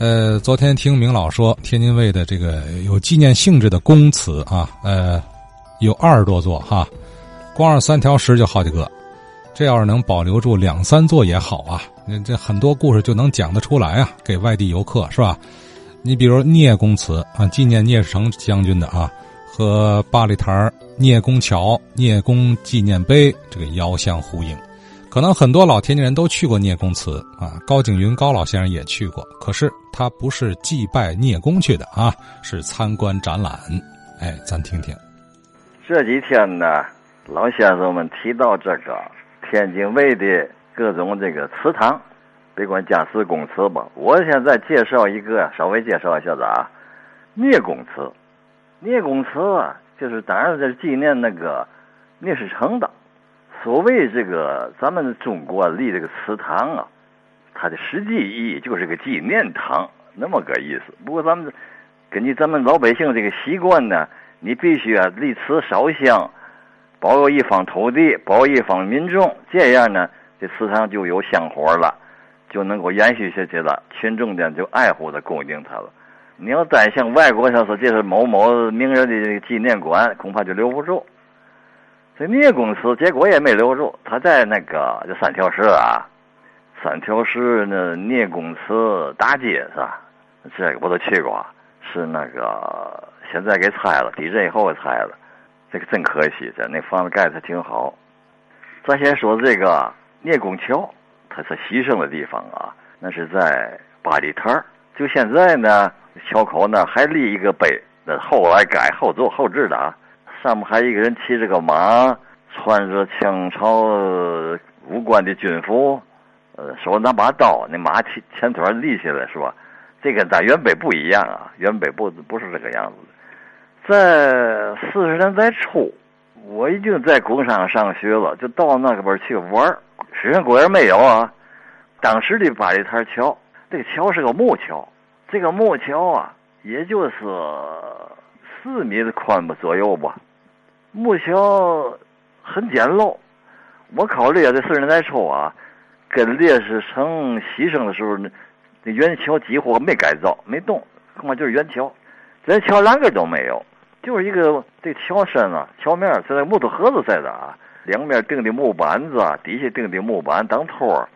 呃，昨天听明老说，天津卫的这个有纪念性质的公祠啊，呃，有二十多座哈，光是三条石就好几个。这要是能保留住两三座也好啊，那这很多故事就能讲得出来啊，给外地游客是吧？你比如聂公祠啊，纪念聂士成将军的啊，和八里台聂公桥、聂公纪念碑这个遥相呼应。可能很多老天津人都去过聂公祠啊，高景云高老先生也去过，可是他不是祭拜聂公去的啊，是参观展览。哎，咱听听。这几天呢，老先生们提到这个天津卫的各种这个祠堂，别管家祠公祠吧，我现在介绍一个，稍微介绍一下子啊，聂公祠。聂公祠，就是当然是纪念那个聂士成的。所谓这个，咱们中国立这个祠堂啊，它的实际意义就是个纪念堂，那么个意思。不过咱们根据咱们老百姓这个习惯呢，你必须啊立祠烧香，保佑一方土地，保一方民众，这样呢，这祠堂就有香火了，就能够延续下去了，群众呢就爱护的供应它了。你要再像外国上说这是某某名人的纪念馆，恐怕就留不住。这聂公祠结果也没留住，他在那个就三条石啊，三条石那聂公祠大街是吧？这个我都去过，是那个现在给拆了，地震以后给拆了，这个真可惜，这那房子盖的挺好。咱先说这个聂公桥，它是牺牲的地方啊，那是在八里台就现在呢，桥口那还立一个碑，那后来改后做后置的啊。上面还一个人骑着个马，穿着清朝武官的军服，呃，手拿把刀，那马前前腿立起来是吧？这跟咱原北不一样啊，原北不不是这个样子的。在四十年代初，我已经在工商上学了，就到那个边去玩儿。实际上公园没有啊。当时的八里台桥，这个桥是个木桥，这个木桥啊，也就是四米的宽吧左右吧。木桥很简陋，我考虑啊，这四十年代初啊，跟烈士城牺牲的时候，那那原桥几乎没改造，没动，恐怕就是原桥，连桥栏杆都没有，就是一个这桥身啊，桥面在那木头盒子在的啊，两面钉的木板子啊，底下钉的木板当托儿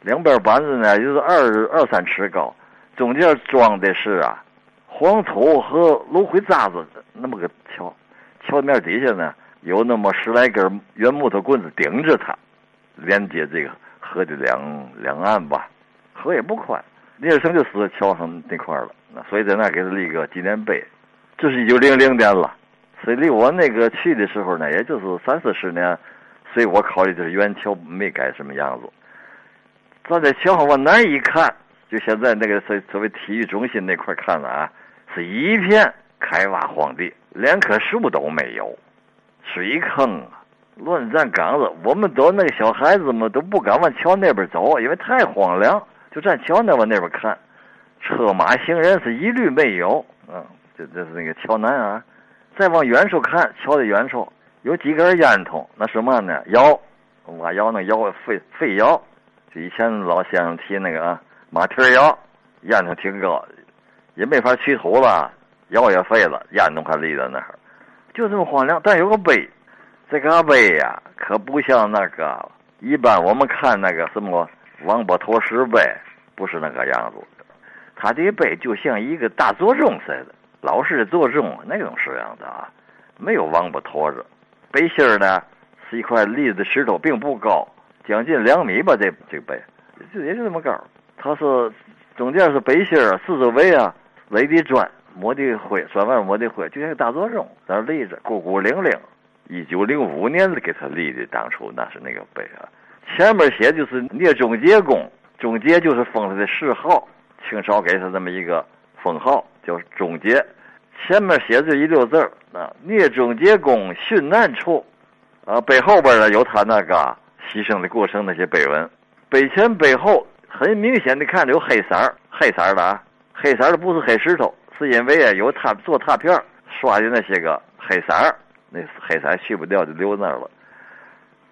两边板子呢就是二二三尺高，中间装的是啊黄土和芦灰渣子那么个桥。桥面底下呢，有那么十来根圆木头棍子顶着它，连接这个河的两两岸吧。河也不宽，聂士成就死在桥上那块了，那所以在那给他立个纪念碑。这是一九零零年了，所以离我那个去的时候呢，也就是三四十年。所以我考虑就是原桥没改什么样子。站在桥上往南一看，就现在那个所所谓体育中心那块看了啊，是一片开挖荒地。连棵树都没有，水坑啊，乱葬岗子。我们都那个小孩子们都不敢往桥那边走，因为太荒凉，就站桥那往那边看，车马行人是一律没有。嗯，这这是那个桥南啊。再往远处看，桥的远处有几根烟囱，那什么呢？窑，瓦窑那窑废废窑，就以前老先生提那个啊，马蹄窑，烟囱挺高，也没法取土了。窑也废了，眼都还立在那儿，就这么荒凉。但有个碑，这个碑呀，可不像那个一般我们看那个什么王八驮石碑，不是那个样子。它这碑就像一个大座钟似的，老式的座钟那种式样的啊，没有王八驮着。碑心儿呢是一块立的石头，并不高，将近两米吧。这这个碑就也就这么高。它是中间是碑心，四周围啊垒的砖。抹的灰，砖瓦抹的灰，就像个大座钟在那立着，孤孤零零。一九零五年给他立的，当初那是那个碑啊。前面写就是聂中杰公，中杰就是封他的谥号，清朝给他这么一个封号叫中杰。前面写着一溜字啊，聂中杰公殉难处，啊，碑后边呢有他那个牺牲的过程那些碑文。碑前碑后很明显的看着有黑色儿，黑色儿的啊，黑色儿的不是黑石头。是因为啊，有他做拓片刷的那些个黑色儿，那黑色去不掉就留那儿了。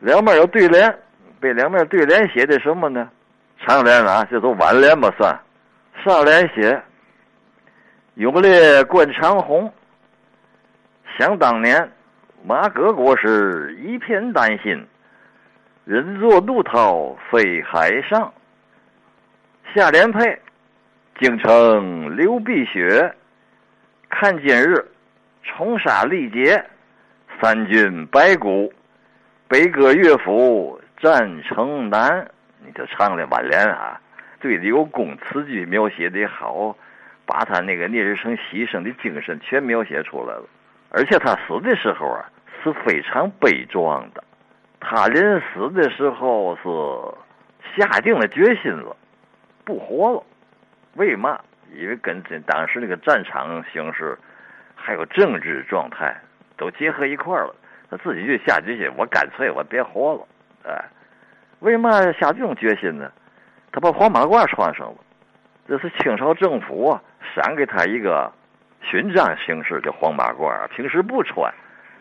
两面有对联，被两面对联写的什么呢？长联啊，这都挽联吧算。上联写：“永烈冠长虹。”想当年，马革国时一片丹心，人作怒涛飞海上。下联配：“京城流碧血，看今日冲杀力竭，三军白骨，悲歌乐府战城南。”你就唱了挽联啊，对的有功，词句描写的好，把他那个聂日成牺牲的精神全描写出来了。而且他死的时候啊是非常悲壮的，他临死的时候是下定了决心了，不活了。为嘛？因为跟这当时那个战场形势，还有政治状态都结合一块儿了，他自己就下决心，我干脆我别活了，哎。为嘛下这种决心呢？他把黄马褂穿上了，这是清朝政府啊赏给他一个勋章形式的黄马褂，平时不穿，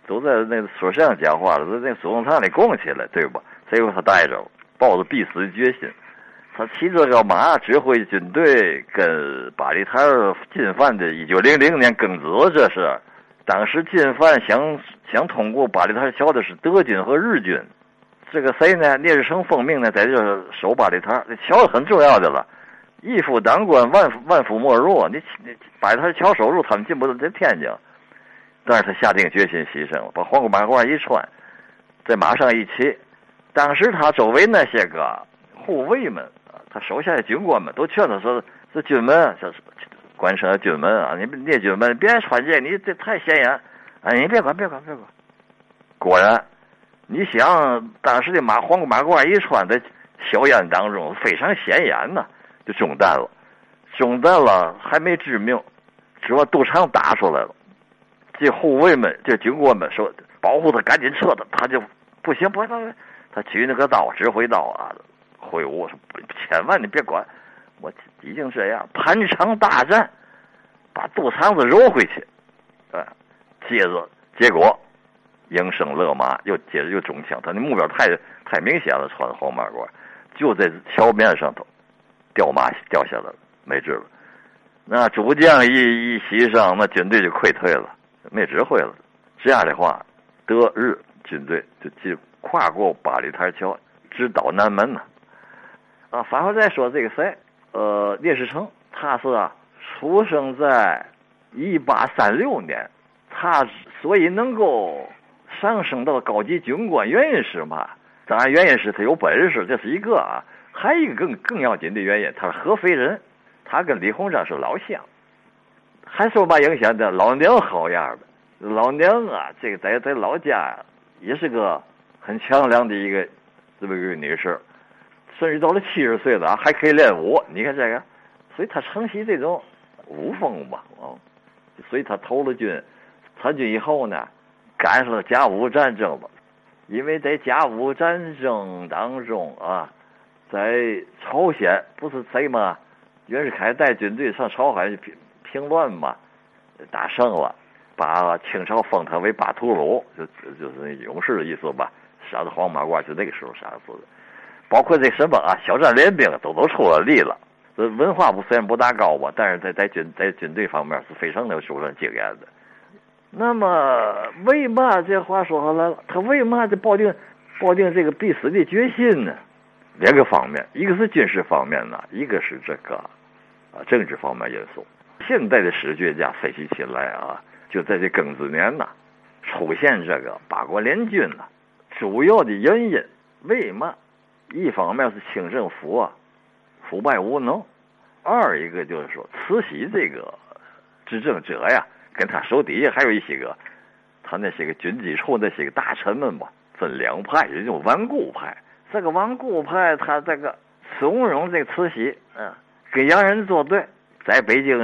都在那书上讲话了，都在书堂里供起来，对吧？这回他带着，抱着必死的决心，他骑着个马指挥军队跟巴里台进犯的。一九零零年庚子，这是当时进犯想想通过巴里台桥的是德军和日军。这个谁呢？聂日成奉命呢，在这守八里台，这桥很重要的了。一夫当关，万夫万夫莫入。你你八里台桥守住，他们进不到这天津。但是他下定决心牺牲了，把黄马褂一穿，在马上一骑。当时他周围那些个护卫们，他手下的军官们都劝他说：“这军门，这关城军门啊，你们列军门别穿这，你这太显眼。哎，你别管，别管，别管。”果然。你想当时的马黄马褂一穿，在硝烟当中非常显眼呐，就中弹了。中弹了还没致命，只把肚肠打出来了。这护卫们、这军官们说保护他，赶紧撤他。他就不行，不行，他举那个刀，指挥刀啊，挥舞我说：“千万你别管，我已经这样，盘肠大战，把肚肠子揉回去。”啊，接着结果。应声勒马，又接着又中枪。他那目标太太明显了，穿黄马褂，就在桥面上头掉马掉下来了，没治了。那主将一一牺牲，那军队就溃退了，没指挥了。这样的话，德日军队就就跨过八里台桥，直捣南门呢。啊反过再说这个谁，呃，聂士成，他是啊，出生在一八三六年，他所以能够。上升到高级军官，原因是嘛？当然，原因是他有本事，这是一个啊。还有一个更更要紧的原因，他是合肥人，他跟李鸿章是老乡。还受嘛影响的？老娘好样的，老娘啊，这个在在老家也是个很强梁的一个这么一个女士，甚至到了七十岁了还可以练武。你看这个，所以他承袭这种武风吧，啊，所以他投了军，参军以后呢。赶上了甲午战争吧，因为在甲午战争当中啊，在朝鲜不是谁吗？袁世凯带军队上朝鲜平平乱嘛，打胜了，把清朝封他为巴图鲁，就就是勇士的意思吧。杀的黄马褂就那个时候杀死的，包括这什么啊，小站联兵都都出了力了。这文化不虽然不大高吧，但是在在军在军队方面是非常的出了经验的。那么，为嘛这话说回来了？他为嘛就抱定抱定这个必死的决心呢？两个方面，一个是军事方面呢，一个是这个啊政治方面因素。现代的史学家分析起来啊，就在这庚子年呐，出现这个八国联军呐，主要的原因为嘛？一方面是清政府啊腐败无能，二一个就是说慈禧这个执政者呀。跟他手底下还有一些个，他那些个军机处那些个大臣们吧，分两派，也就顽固派。这个顽固派，他这个怂恿这个慈禧，嗯，跟洋人作对，在北京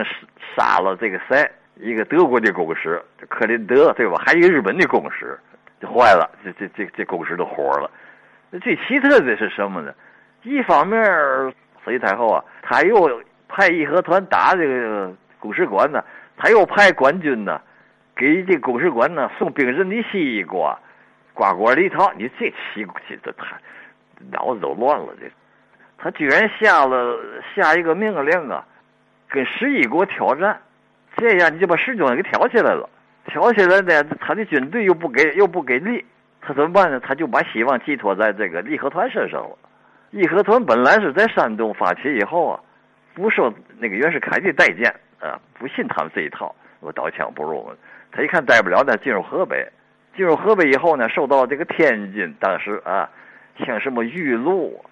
杀了这个谁，一个德国的公使，克林德，对吧？还一个日本的公使，就坏了，这这这这公使都活了。最奇特的是什么呢？一方面，慈禧太后啊，他又派义和团打这个公使馆呢。他又派官军呢，给这公使馆呢送冰镇的西瓜、瓜果梨桃。你这奇怪这他脑子都乱了。这他居然下了下一个命令啊，跟十一国挑战，这样你就把十九给挑起来了。挑起来呢，他的军队又不给又不给力，他怎么办呢？他就把希望寄托在这个义和团身上了。义和团本来是在山东发起以后啊，不受那个袁世凯的待见啊，不信他们这一套，我刀枪不入。他一看待不了呢，进入河北。进入河北以后呢，受到这个天津当时啊，像什么玉露、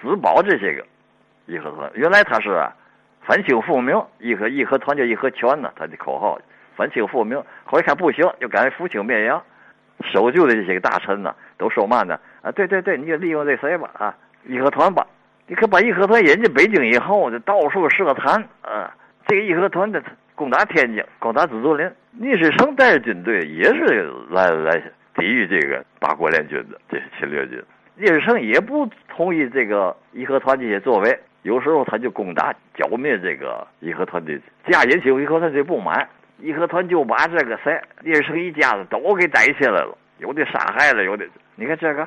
死保这些个义和团，原来他是啊，反清复明，义和义和团叫义和拳呢，他的口号反清复明。后来看不行，就干脆复清灭洋。守旧的这些个大臣呢，都说嘛呢？啊，对对对，你就利用这谁吧啊，义和团吧。你可把义和团引进北京以后，就到处设坛啊，这个义和团的。攻打天津，攻打紫竹林，聂士成带着军队也是来来抵御这个八国联军的这些侵略军。聂士成也不同意这个义和团这些作为，有时候他就攻打剿灭这个义和团的，这样引起义和团的不满。义和团就把这个谁聂士成一家子都给逮起来了，有的杀害了，有的你看这个，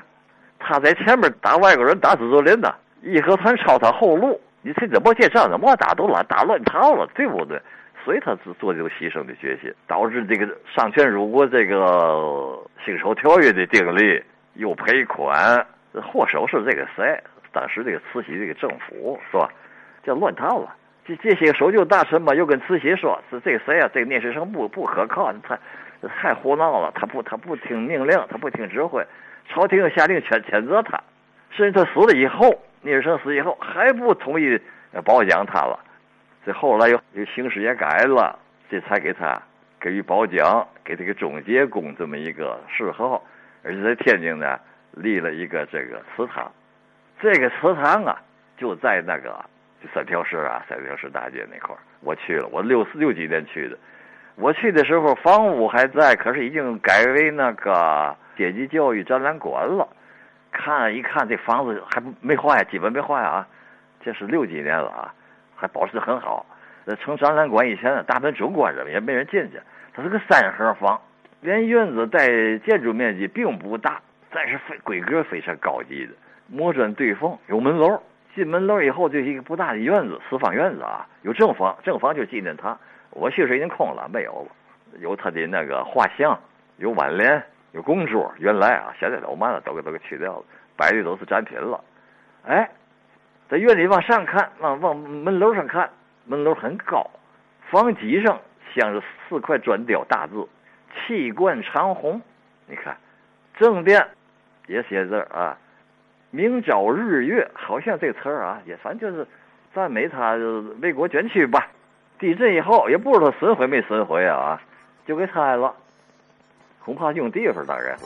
他在前面打外国人打紫竹林呢，义和团抄他后路，你这怎么这仗怎么打都乱打乱套了，对不对？所以他做做这个牺牲的决心，导致这个上权辱国这个辛丑条约的订立又赔款，祸首是这个谁？当时这个慈禧这个政府是吧？叫乱套了。这这些守旧大臣嘛，又跟慈禧说：“是这个谁啊？这个聂士成不不可靠，他太胡闹了，他不他不听命令，他不听指挥，朝廷下令谴谴责他，甚至他死了以后，聂士成死以后还不同意褒奖他了。”这后来又又形势也改了，这才给他给予褒奖，给这个忠节宫这么一个谥号，而且在天津呢立了一个这个祠堂，这个祠堂啊就在那个就三条石啊三条石大街那块儿，我去了，我六四六几年去的，我去的时候房屋还在，可是已经改为那个阶级教育展览馆了，看一看这房子还没坏，基本没坏啊，这是六几年了啊。还保持的很好。那成展览馆以前，大门总关着也没人进去。它是个三合房，连院子带建筑面积并不大，但是非规格非常高级的，磨砖对缝，有门楼。进门楼以后就是一个不大的院子，四方院子啊，有正房，正房就纪念堂。我去时已经空了，没有了。有他的那个画像，有挽联，有供桌。原来啊，现在都完了，都给都给去掉了，摆的都是展品了。哎。在院里往上看，往往门楼上看，门楼很高，房脊上镶着四块砖雕大字“气贯长虹”。你看，正殿也写字啊，“名叫日月”，好像这词儿啊，也反正就是赞美他为国捐躯吧。地震以后也不知道损毁没损毁啊，就给拆了，恐怕用地方大概是。